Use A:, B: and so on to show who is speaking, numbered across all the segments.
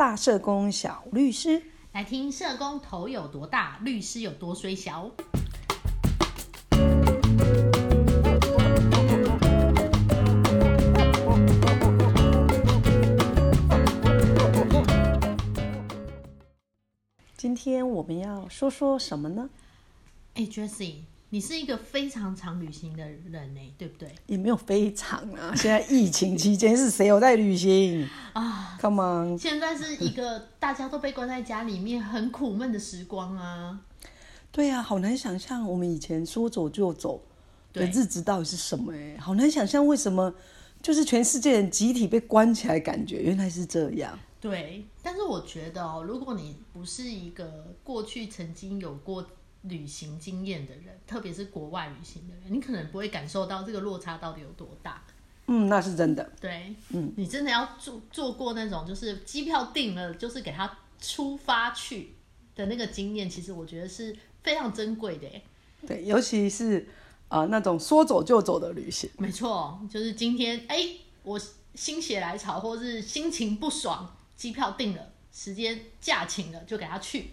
A: 大社工小律师。
B: 来听社工头有多大，律师有多虽小。
A: 今天我们要说说什么呢？
B: 哎，Jessie，你是一个非常常旅行的人呢，对不对？
A: 也没有非常啊，现在疫情期间是谁有在旅行
B: 啊
A: ？？Come on，
B: 现在是一个大家都被关在家里面很苦闷的时光啊。
A: 对啊、好难想象我们以前说走就走的日子到底是什么哎，好难想象为什么就是全世界人集体被关起来，感觉原来是这样。
B: 对，但是我觉得哦，如果你不是一个过去曾经有过旅行经验的人，特别是国外旅行的人，你可能不会感受到这个落差到底有多大。
A: 嗯，那是真的。
B: 对，嗯，你真的要做做过那种，就是机票订了，就是给他出发去的那个经验，其实我觉得是非常珍贵的耶。
A: 对，尤其是呃那种说走就走的旅行。
B: 没错，就是今天，哎，我心血来潮，或是心情不爽，机票订了，时间假请了，就给他去。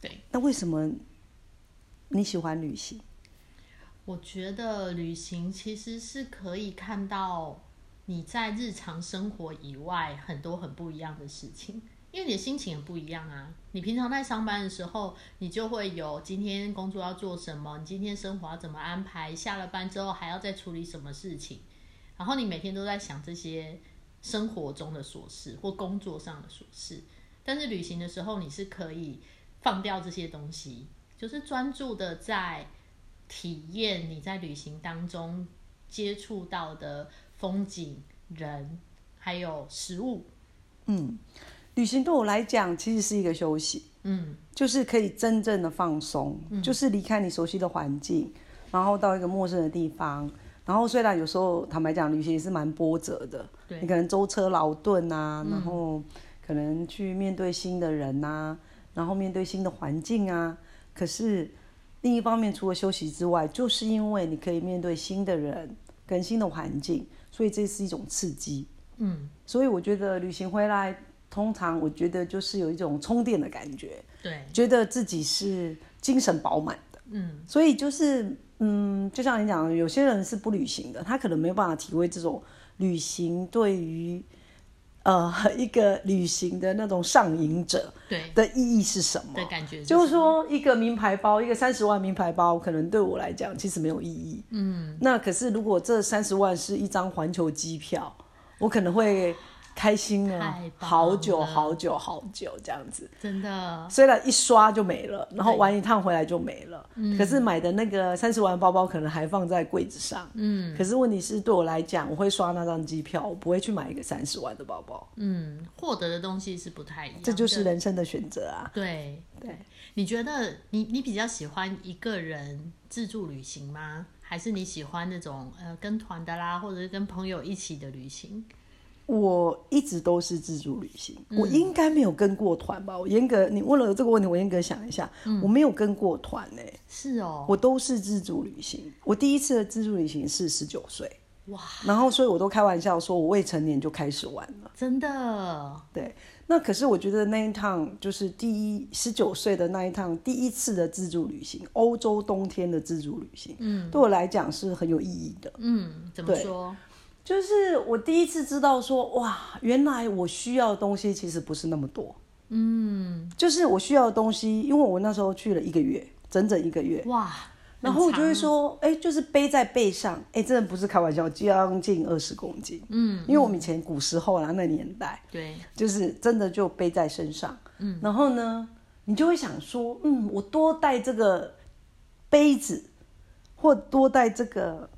B: 对，
A: 那为什么你喜欢旅行？
B: 我觉得旅行其实是可以看到你在日常生活以外很多很不一样的事情，因为你的心情很不一样啊。你平常在上班的时候，你就会有今天工作要做什么，你今天生活要怎么安排，下了班之后还要再处理什么事情，然后你每天都在想这些生活中的琐事或工作上的琐事。但是旅行的时候，你是可以放掉这些东西，就是专注的在体验你在旅行当中接触到的风景、人，还有食物。
A: 嗯旅行对我来讲其实是一个休息，
B: 嗯，
A: 就是可以真正的放松，就是离开你熟悉的环境，然后到一个陌生的地方。然后虽然有时候坦白讲，旅行也是蛮波折的，你可能舟车劳顿啊，然后可能去面对新的人呐、然后面对新的环境啊。可是另一方面，除了休息之外，就是因为你可以面对新的人跟新的环境，所以这是一种刺激。
B: 嗯，
A: 所以我觉得旅行回来，通常我觉得就是有一种充电的感觉，
B: 对，
A: 觉得自己是精神饱满的。
B: 嗯，
A: 所以就是，嗯，就像你讲的，有些人是不旅行的，他可能没有办法体会这种旅行对于呃一个旅行的那种上瘾者
B: 对
A: 的意义是什么。
B: 的感觉
A: 就是说，一个名牌包，一个三十万名牌包，可能对我来讲其实没有意义。嗯，那可是如果这三十万是一张环球机票，我可能会开心了好久好久好久这样子。
B: 真的，
A: 虽然一刷就没了，然后玩一趟回来就没了，可是买的那个三十万包包可能还放在柜子上。嗯，可是问题是对我来讲，我会刷那张机票，我不会去买一个三十万的包包，
B: 嗯，获得的东西是不太一样的。
A: 这就是人生的选择啊。
B: 对
A: 对，
B: 你觉得你你比较喜欢一个人自助旅行吗？还是你喜欢那种呃跟团的啦，或者是跟朋友一起的旅行？
A: 我一直都是自助旅行，
B: 嗯
A: 我应该没有跟过团吧？我严格，你问了这个问题，我严格想一下，
B: 嗯
A: 我没有跟过团呢、
B: 是哦，
A: 我都是自助旅行。我第一次的自助旅行是十九岁，
B: 哇，
A: 然后所以我都开玩笑说，我未成年就开始玩了。
B: 真的，
A: 对，那可是我觉得那一趟就是第一十九岁的那一趟第一次的自助旅行，欧洲冬天的自助旅行，嗯，对我来讲是很有意义的。
B: 嗯，怎么
A: 对
B: 说？
A: 就是我第一次知道说，哇，原来我需要的东西其实不是那么多。嗯，就是我需要的东西，因为我那时候去了一个月，整整一个月，
B: 哇，
A: 然后我就会说，哎、就是背在背上，哎、真的不是开玩笑，将近二十公斤。嗯，因为我们以前古时候啦，那年代，
B: 对，
A: 就是真的就背在身上。嗯，然后呢，你就会想说，嗯，我多带这个杯子，或多带这个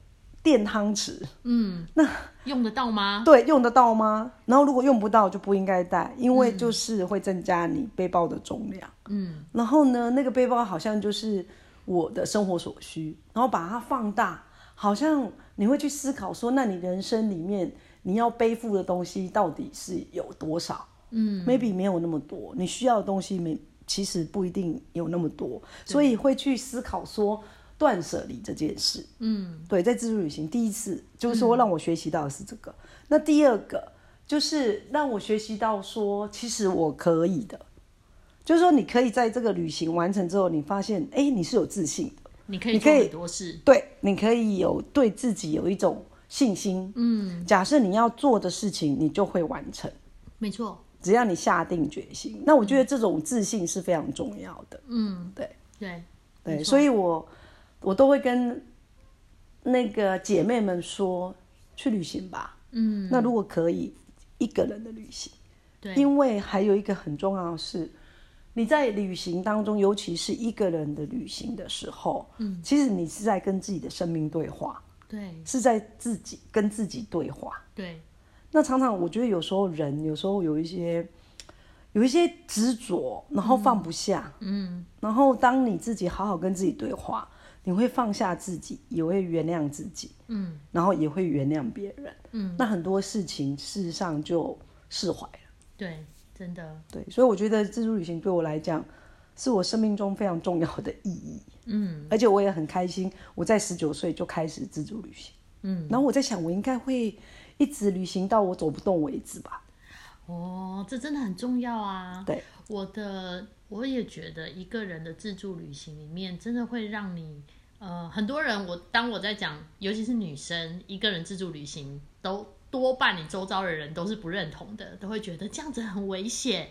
A: 电汤匙，嗯，那
B: 用得到吗？
A: 对，用得到吗？然后如果用不到，就不应该带，因为就是会增加你背包的重量。嗯，然后呢，那个背包好像就是我的生活所需，然后把它放大，好像你会去思考说，那你人生里面你要背负的东西到底是有多少？嗯，maybe 没有那么多，你需要的东西没，其实不一定有那么多，所以会去思考说。断舍离这件事，嗯，对，在自助旅行第一次就是说让我学习到的是这个。那第二个就是让我学习到说，其实我可以的。就是说，你可以在这个旅行完成之后，你发现，哎，你是有自信的，
B: 你可以做很多事，
A: 对，你可以有对自己有一种信心。嗯，假设你要做的事情，你就会完成。
B: 没错，
A: 只要你下定决心，那我觉得这种自信是非常重要的。嗯，对，
B: 对，
A: 对，所以我我都会跟那个姐妹们说，去旅行吧。嗯，那如果可以，一个人的旅行，
B: 对，
A: 因为还有一个很重要的是。你在旅行当中，尤其是一个人的旅行的时候，嗯，其实你是在跟自己的生命对话，
B: 对，
A: 是在自己跟自己对话，
B: 对。
A: 那常常我觉得有时候人有时候有一些有一些执着，然后放不下，嗯，然后当你自己好好跟自己对话，你会放下自己，也会原谅自己，嗯，然后也会原谅别人，嗯，那很多事情事实上就释怀了，
B: 对。真的
A: 对，所以我觉得自助旅行对我来讲，是我生命中非常重要的意义。嗯，而且我也很开心，我在十九岁就开始自助旅行。嗯，然后我在想，我应该会一直旅行到我走不动为止吧。
B: 哦，这真的很重要啊。
A: 对，
B: 我的我也觉得一个人的自助旅行里面，真的会让你呃，很多人我当我在讲，尤其是女生一个人自助旅行都。多半你周遭的人都是不认同的，都会觉得这样子很危险。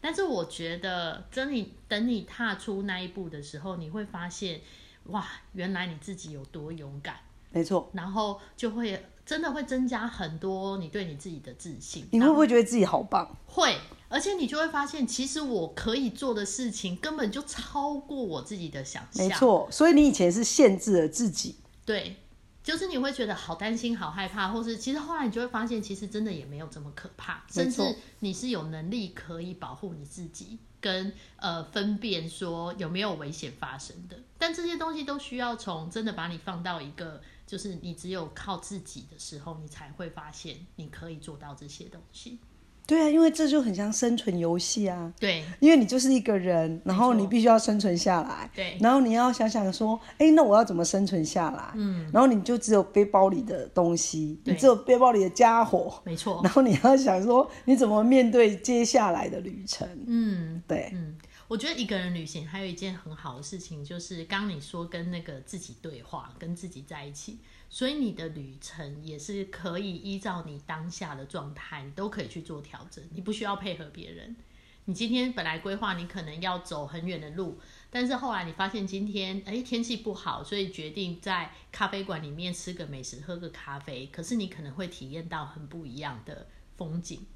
B: 但是我觉得，等你等你踏出那一步的时候，你会发现，哇，原来你自己有多勇敢。
A: 没错，
B: 然后就会真的会增加很多你对你自己的自信。
A: 你会不会觉得自己好棒？
B: 会，而且你就会发现，其实我可以做的事情根本就超过我自己的想象。
A: 没错，所以你以前是限制了自己。
B: 对。就是你会觉得好担心、好害怕，或是其实后来你就会发现，其实真的也没有这么可怕，甚至你是有能力可以保护你自己，跟呃分辨说有没有危险发生的。但这些东西都需要从真的把你放到一个，就是你只有靠自己的时候，你才会发现你可以做到这些东西。
A: 对啊，因为这就很像生存游戏啊。
B: 对，
A: 因为你就是一个人，然后你必须要生存下来。
B: 对，
A: 然后你要想想说，哎，那我要怎么生存下来？嗯，然后你就只有背包里的东西，你只有背包里的家伙。
B: 没错。
A: 然后你要想说，你怎么面对接下来的旅程？嗯，对，嗯，
B: 我觉得一个人旅行还有一件很好的事情，就是刚你说跟那个自己对话，跟自己在一起。所以你的旅程也是可以依照你当下的状态，你都可以去做调整，你不需要配合别人。你今天本来规划你可能要走很远的路，但是后来你发现今天哎天气不好，所以决定在咖啡馆里面吃个美食，喝个咖啡。可是你可能会体验到很不一样的风景。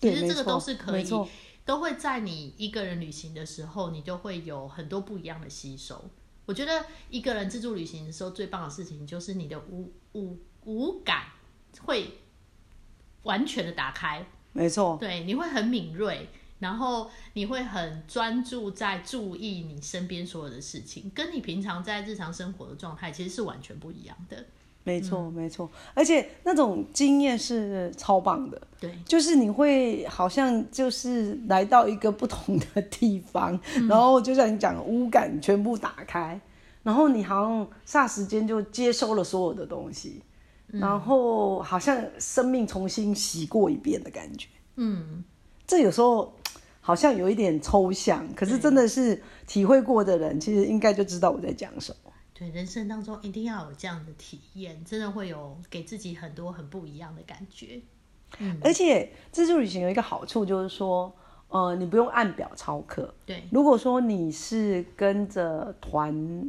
B: 其实这个都是可以，都会在你一个人旅行的时候，你就会有很多不一样的吸收。我觉得一个人自助旅行的时候，最棒的事情就是你的五五五感会完全的打开。
A: 没错，
B: 对，你会很敏锐，然后你会很专注在注意你身边所有的事情，跟你平常在日常生活的状态其实是完全不一样的。
A: 没错，没错，而且那种经验是超棒的。
B: 对，
A: 就是你会好像就是来到一个不同的地方，然后就像你讲，五感全部打开，然后你好像霎时间就接收了所有的东西，然后好像生命重新洗过一遍的感觉。嗯，这有时候 好像有一点抽象，可是真的是体会过的人，其实应该就知道我在讲什么。
B: 对，人生当中一定要有这样的体验，真的会有给自己很多很不一样的感觉。
A: 嗯，而且自助旅行有一个好处就是说，呃，你不用按表操课。
B: 对，
A: 如果说你是跟着团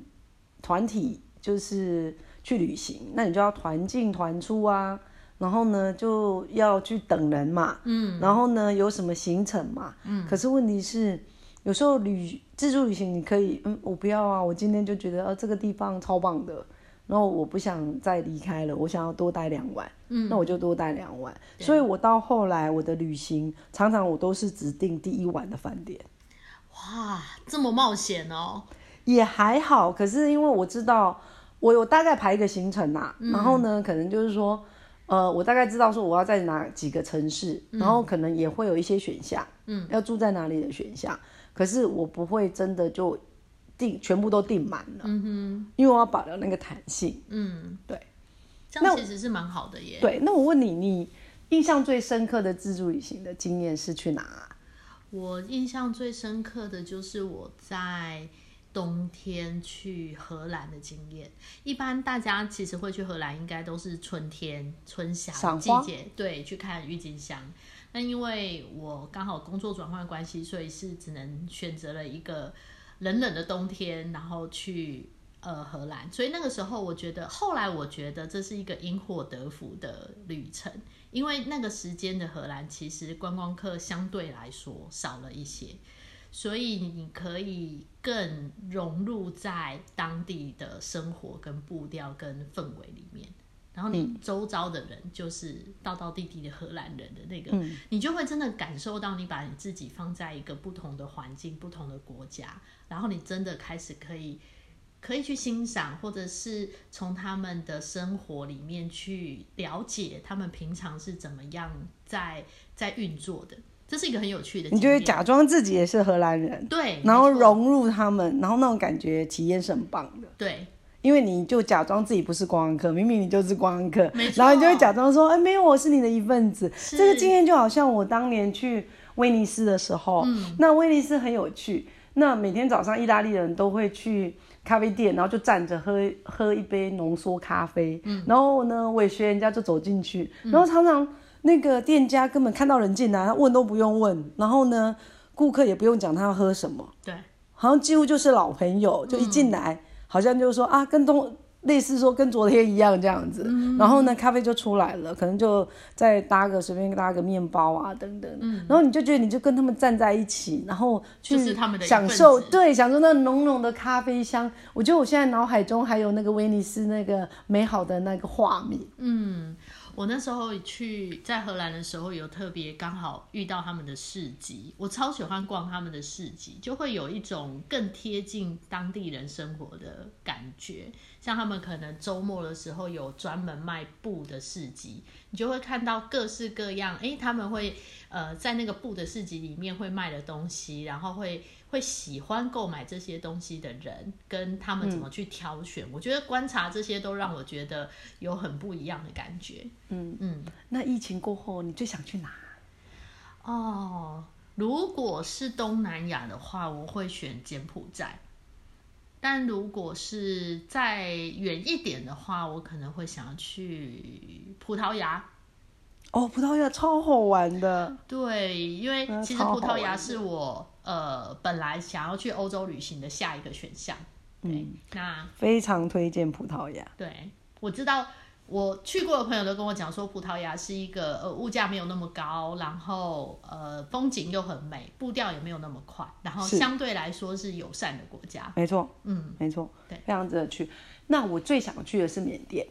A: 团体，就是去旅行，那你就要团进团出啊，然后呢就要去等人嘛，嗯，然后呢有什么行程嘛，嗯，可是问题是。有时候旅自助旅行，你可以，嗯，我不要啊，我今天就觉得，呃，这个地方超棒的，然后我不想再离开了，我想要多待两晚，嗯，那我就多待两晚。所以我到后来我的旅行，常常我都是只订第一晚的饭店。
B: 哇，这么冒险哦？
A: 也还好，可是因为我知道，我有大概排一个行程呐，然后呢，可能就是说，呃，我大概知道说我要在哪几个城市，然后可能也会有一些选项，嗯，要住在哪里的选项。可是我不会真的就订全部都订满了，嗯哼，因为我要保留那个弹性，嗯，对，
B: 这样其实是蛮好的耶。
A: 对，那我问你，你印象最深刻的自助旅行的经验是去哪啊？
B: 我印象最深刻的就是我在冬天去荷兰的经验。一般大家其实会去荷兰，应该都是春天、春夏季节，对，去看郁金香。那因为我刚好工作转换关系，所以是只能选择了一个冷冷的冬天，然后去呃荷兰。所以那个时候，我觉得后来我觉得这是一个因祸得福的旅程，因为那个时间的荷兰其实观光客相对来说少了一些，所以你可以更融入在当地的生活、跟步调、跟氛围里面。然后你周遭的人就是道道地地的荷兰人的那个，你就会真的感受到你把你自己放在一个不同的环境、不同的国家，然后你真的开始可以可以去欣赏，或者是从他们的生活里面去了解他们平常是怎么样在在运作的，这是一个很有趣的。
A: 你就会假装自己也是荷兰人，
B: 对，
A: 然后融入他们，然后那种感觉体验是很棒的。
B: 对
A: 因为你就假装自己不是观光客，明明你就是观光客然后你就会假装说，哎，没有，我是你的一份子。
B: 是。
A: 这个经验就好像我当年去威尼斯的时候，
B: 嗯。
A: 那威尼斯很有趣，那每天早上意大利人都会去咖啡店，然后就站着喝喝一杯浓缩咖啡，
B: 嗯。
A: 然后呢，我也学人家就走进去，然后常常那个店家根本看到人进来，他问都不用问，然后呢，顾客也不用讲他要喝什么。
B: 对。
A: 好像几乎就是老朋友，就一进来，好像就是说啊，跟东类似说跟昨天一样这样子，然后呢，咖啡就出来了，可能就再搭个随便搭个面包啊等等，然后你就觉得你就跟他们站在一起，然后去享受对享受那浓浓的咖啡香。我觉得我现在脑海中还有那个威尼斯那个美好的那个画面。
B: 嗯，我那时候去在荷兰的时候，有特别刚好遇到他们的市集，我超喜欢逛他们的市集，就会有一种更贴近当地人生活的感觉。像他们可能周末的时候有专门卖布的市集，你就会看到各式各样，诶，他们会呃在那个布的市集里面会卖的东西，然后会会喜欢购买这些东西的人，跟他们怎么去挑选，我觉得观察这些都让我觉得有很不一样的感觉。
A: 嗯
B: 嗯，
A: 那疫情过后，你最想去哪？
B: 哦，如果是东南亚的话，我会选柬埔寨。但如果是再远一点的话，我可能会想要去葡萄牙。
A: 哦，葡萄牙超好玩的，
B: 对，因为
A: 嗯
B: 其实葡萄牙是我呃本来想要去欧洲旅行的下一个选项。对，
A: 嗯
B: 那
A: 非常推荐葡萄牙。
B: 对我知道我去过的朋友都跟我讲说，葡萄牙是一个呃物价没有那么高，然后呃风景又很美，步调也没有那么快，然后
A: 是
B: 相对来说是友善的国家。
A: 没错，
B: 嗯，
A: 没错，
B: 对
A: 非常值得去。那我最想去的是缅甸，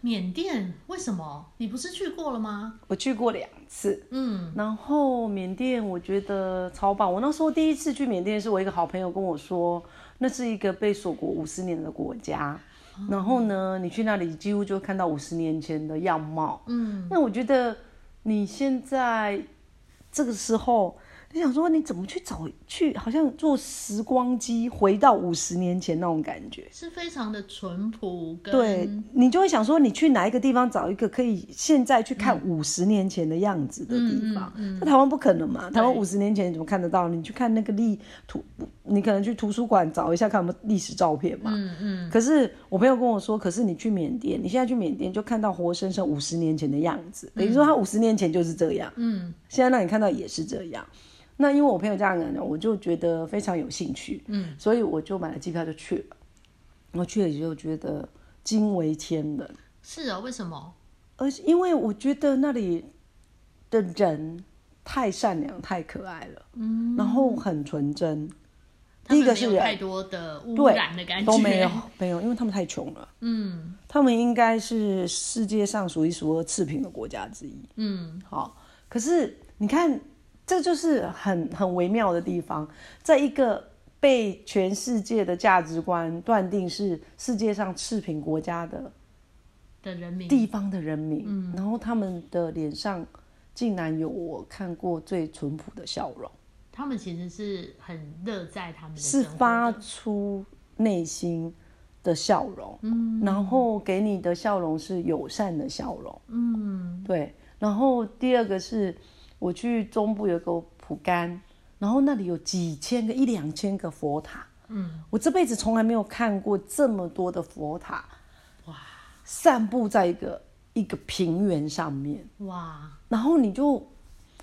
B: 缅甸为什么？你不是去过了吗？
A: 我去过两次，
B: 嗯
A: 然后缅甸我觉得超棒。我那时候第一次去缅甸，是我一个好朋友跟我说，那是一个被锁国五十年的国家。然后呢，你去那里几乎就看到五十年前的样貌。
B: 嗯，
A: 那我觉得你现在这个时候，你想说你怎么去找去，好像坐时光机回到五十年前那种感觉。
B: 是非常的淳朴跟
A: 对你就会想说，你去哪一个地方找一个可以现在去
B: 嗯
A: 看五十年前的样子的地方？在台湾不可能嘛，台湾五十年前你怎么看得到？你去看那个地图，你可能去图书馆找一下看有没有历史照片嘛。
B: 嗯嗯，
A: 可是我朋友跟我说，可是你去缅甸，你现在去缅甸就看到活生生五十年前的样子，等于说他五十年前就是这样，
B: 嗯。
A: 现在让你看到也是这样。那因为我朋友这样讲，我就觉得非常有兴趣，
B: 嗯，
A: 所以我就买了机票就去了。我去了以后觉得惊为天人，
B: 是哦，为什么？
A: 而且因为我觉得那里的人太善良、太可爱了，嗯，然后很纯真，第一个是人
B: 没有太多的污染的感觉，
A: 都没有没有，因为他们太穷了。
B: 嗯。
A: 他们应该是世界上数一数二次贫的国家之一。
B: 嗯。
A: 好，可是你看，这就是很很微妙的地方，在一个被全世界的价值观断定是世界上次贫国家的
B: 的人民，
A: 地方的人民，然后他们的脸上竟然有我看过最淳朴的笑容，
B: 他们其实是很乐在他们的
A: 是发出内心的笑容，
B: 嗯
A: 然后给你的笑容是友善的笑容。
B: 嗯
A: 对，然后第二个是我去中部有个普甘，然后那里有几千个、一两千个佛塔。嗯，我这辈子从来没有看过这么多的佛塔，哇，散布在一个一个平原上面，哇，然后你就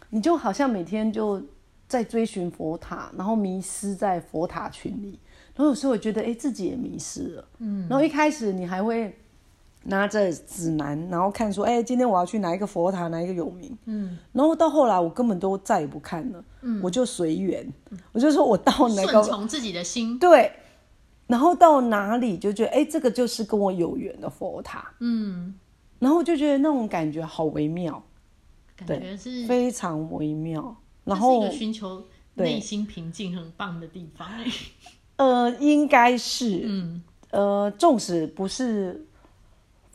A: 你就好像每天就在追寻佛塔，然后迷失在佛塔群里，然后有时候我觉得哎自己也迷失了，嗯，然后一开始你还会。拿着指南，然后看说，哎，今天我要去哪一个佛塔，哪一个有名。嗯，然后到后来，我根本都再也不看了。嗯，我就随缘，我就说我到哪个，
B: 顺从自己的心。
A: 对，然后到哪里就觉得，哎，这个就是跟我有缘的佛塔。嗯，然后就觉得那种感觉好微妙，
B: 感觉是
A: 非常微妙。然后
B: 一个寻求内心平静很棒的地方。
A: 呃，应该是，嗯，呃，纵使不是。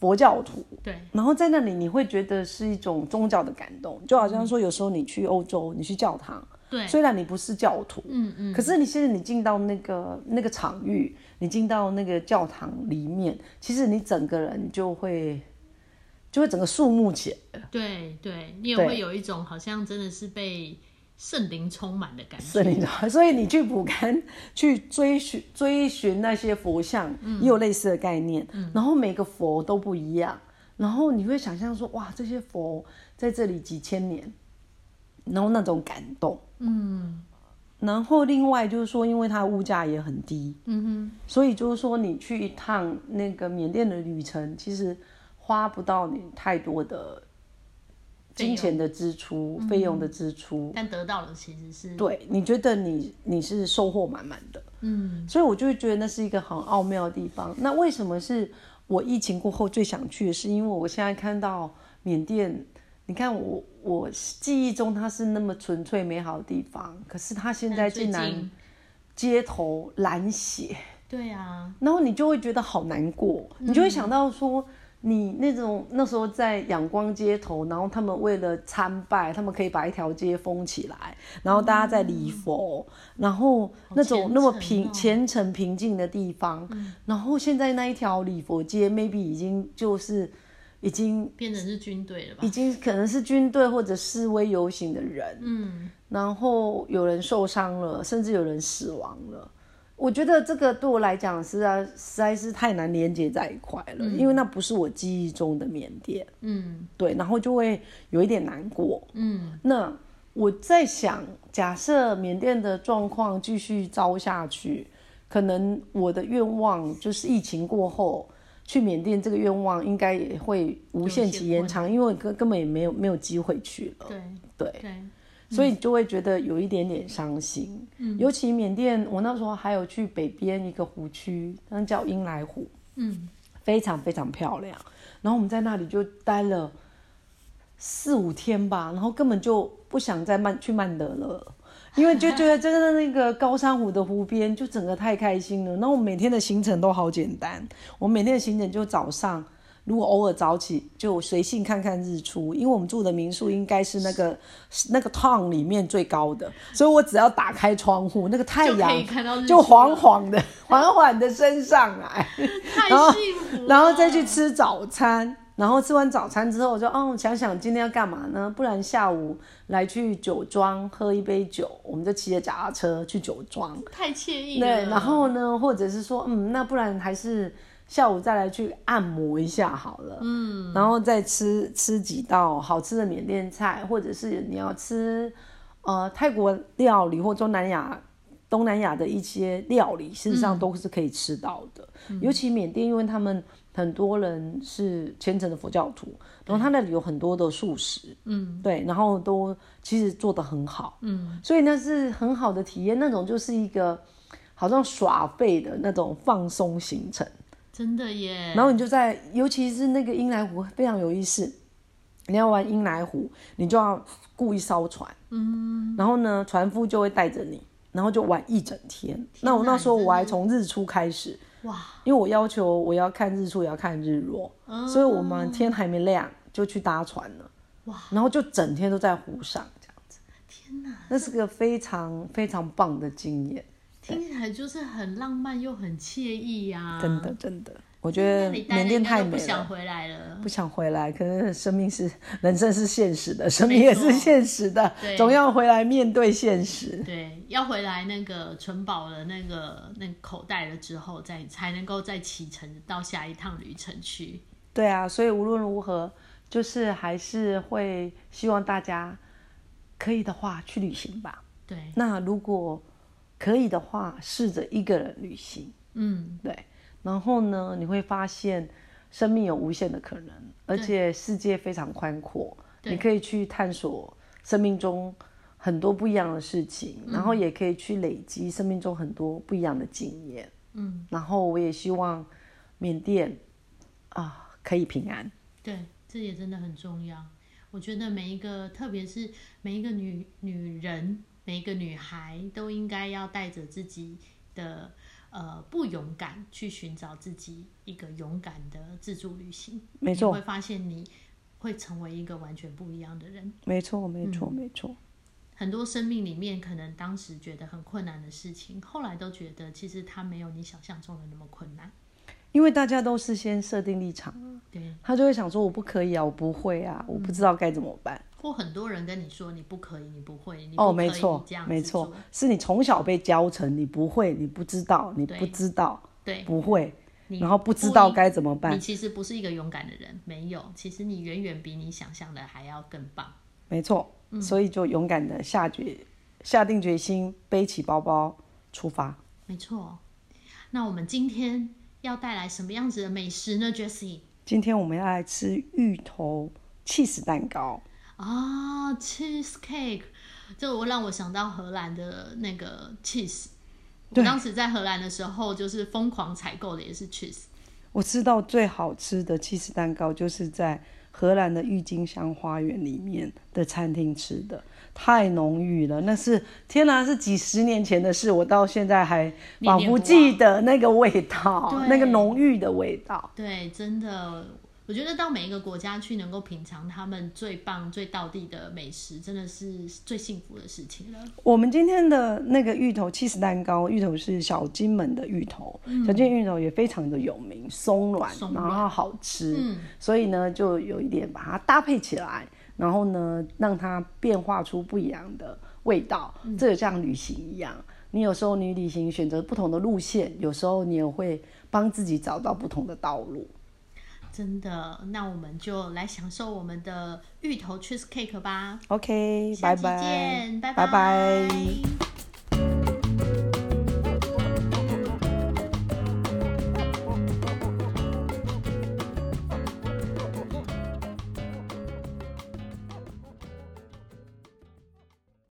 A: 佛教徒，
B: 对，
A: 然后在那里你会觉得是一种宗教的感动，就好像说有时候你去欧洲，你去教堂，
B: 对，
A: 虽然你不是教徒，嗯嗯，可是你现在你进到那个那个场域，你进到那个教堂里面，其实你整个人就会就会整个肃穆起来，
B: 对对，你也会有一种好像真的是被。圣灵充满的感觉，圣灵
A: 所以你去普甘 去追寻追寻那些佛像，也有类似的概念。然后每个佛都不一样，然后你会想象说，哇，这些佛在这里几千年，然后那种感动。嗯，然后另外就是说，因为它物价也很低，嗯哼，所以就是说你去一趟那个缅甸的旅程，其实花不到你太多的。金钱的支出，费用的支出，
B: 但得到的其实是
A: 对，你觉得你你是收获满满的，嗯，所以我就会觉得那是一个很奥妙的地方。那为什么是我疫情过后最想去的？是因为我现在看到缅甸，你看我我记忆中它是那么纯粹美好的地方，可是它现在竟然街头染血，
B: 对啊，
A: 然后你就会觉得好难过，你就会想到说。你那种那时候在仰光街头，然后他们为了参拜，他们可以把一条街封起来，然后大家在礼佛，然后那种那么平虔诚平静的地方，然后现在那一条礼佛街，maybe 已经就是已经
B: 变成是军队了吧？
A: 已经可能是军队或者示威游行的人，嗯，然后有人受伤了，甚至有人死亡了。我觉得这个对我来讲是啊，实在是太难连接在一块了，因为那不是我记忆中的缅甸。嗯，对，然后就会有一点难过。嗯，那我在想，假设缅甸的状况继续糟下去，可能我的愿望就是疫情过后去缅甸，这个愿望应该也会无限期延长，因为根根本也没有没有机会去了。
B: 对对。
A: 所以就会觉得有一点点伤心，嗯，尤其缅甸，我那时候还有去北边一个湖区，那叫英来湖，嗯，非常非常漂亮。然后我们在那里就待了四五天吧，然后根本就不想再曼去曼德了，因为就觉得真的那个高山湖的湖边就整个太开心了。然后我每天的行程都好简单，我每天的行程就早上。如果偶尔早起，就随性看看日出，因为我们住的民宿应该是那个那个 town 里面最高的，所以我只要打开窗户，那个太阳就缓缓的、缓缓的升上来，
B: 太幸福。
A: 然后再去吃早餐，然后吃完早餐之后，我就哦想想今天要干嘛呢？不然下午来去酒庄喝一杯酒，我们就骑着脚踏车去酒庄，
B: 太惬意
A: 了。对，然后呢，或者是说，嗯，那不然还是。下午再来去按摩一下好了，嗯，然后再吃吃几道好吃的缅甸菜，或者是你要吃呃泰国料理或东南亚东南亚的一些料理，事实上都是可以吃到的。尤其缅甸，因为他们很多人是虔诚的佛教徒，然后他那里有很多的素食，嗯，对，然后都其实做的很好，嗯，所以那是很好的体验，那种就是一个好像耍废的那种放松行程。
B: 真的耶！
A: 然后你就在，尤其是那个英来湖非常有意思。你要玩英来湖，你就要雇一艘船，嗯，然后呢，船夫就会带着你，然后就玩一整天。那我那时候我还从日出开始，哇！因为我要求我要看日出也要看日落，所以我们天还没亮就去搭船了，哇！然后就整天都在湖上这样子。
B: 天哪，
A: 那是个非常非常棒的经验。
B: 听起来就是很浪漫又很惬意呀！
A: 真的真的，我觉得缅甸太美
B: 了，不想回来了，
A: 不想回来。可是生命是人生是现实的，生命也是现实的，总要回来面对现实。
B: 对，要回来那个存饱了那个那口袋了之后，再才能够再启程到下一趟旅程去。
A: 对啊，所以无论如何，就是还是会希望大家可以的话去旅行吧。
B: 对，
A: 那如果可以的话，试着一个人旅行。嗯，对。然后呢，你会发现生命有无限的可能，而且世界非常宽阔，你可以去探索生命中很多不一样的事情，然后也可以去累积生命中很多不一样的经验。嗯，然后我也希望缅甸啊可以平安。
B: 对，这也真的很重要。我觉得每一个，特别是每一个女女人，每一个女孩，都应该要带着自己的。呃，不勇敢去寻找自己一个勇敢的自助旅行，
A: 没错，
B: 会发现你会成为一个完全不一样的人。
A: 没错，没错，没错。
B: 很多生命里面可能当时觉得很困难的事情，后来都觉得其实它没有你想象中的那么困难。
A: 因为大家都是先设定立场，
B: 对，
A: 他就会想说我不可以啊，我不会啊，我不知道该怎么办。
B: 或很多人跟你说你不可以，你不会，你
A: 哦，没错，这样没错，是你从小被教成你不会，你不知道，你不知道，
B: 对，
A: 不会，然后不知道该怎么办。
B: 你其实不是一个勇敢的人，没有，其实你远远比你想象的还要更棒。
A: 没错，所以就勇敢的下决下定决心，背起包包出发。
B: 没错，那我们今天要带来什么样子的美食呢，Jessie？
A: 今天我们要来吃芋头 cheese 蛋糕。
B: 啊，cheese cake，这我让我想到荷兰的那个 cheese。我当时在荷兰的时候，就是疯狂采购的也是 cheese。
A: 我知道最好吃的 cheese 蛋糕就是在荷兰的郁金香花园里面的餐厅吃的，太浓郁了。那是天哪，是几十年前的事，我到现在还仿佛记得那个味道，那个浓郁的味道。
B: 对，真的。我觉得到每一个国家去，能够品尝他们最棒、最道地的美食，真的是最幸福的事情了。
A: 我们今天的那个芋头起司蛋糕，芋头是小金门的芋头，小金芋头也非常的有名，松软，然后好吃，所以呢，就有一点把它搭配起来，然后呢，让它变化出不一样的味道。这就像旅行一样，你有时候你旅行选择不同的路线，有时候你也会帮自己找到不同的道路。
B: 真的，那我们就来享受我们的芋头 cheese cake 吧。
A: OK，拜拜，
B: 拜拜。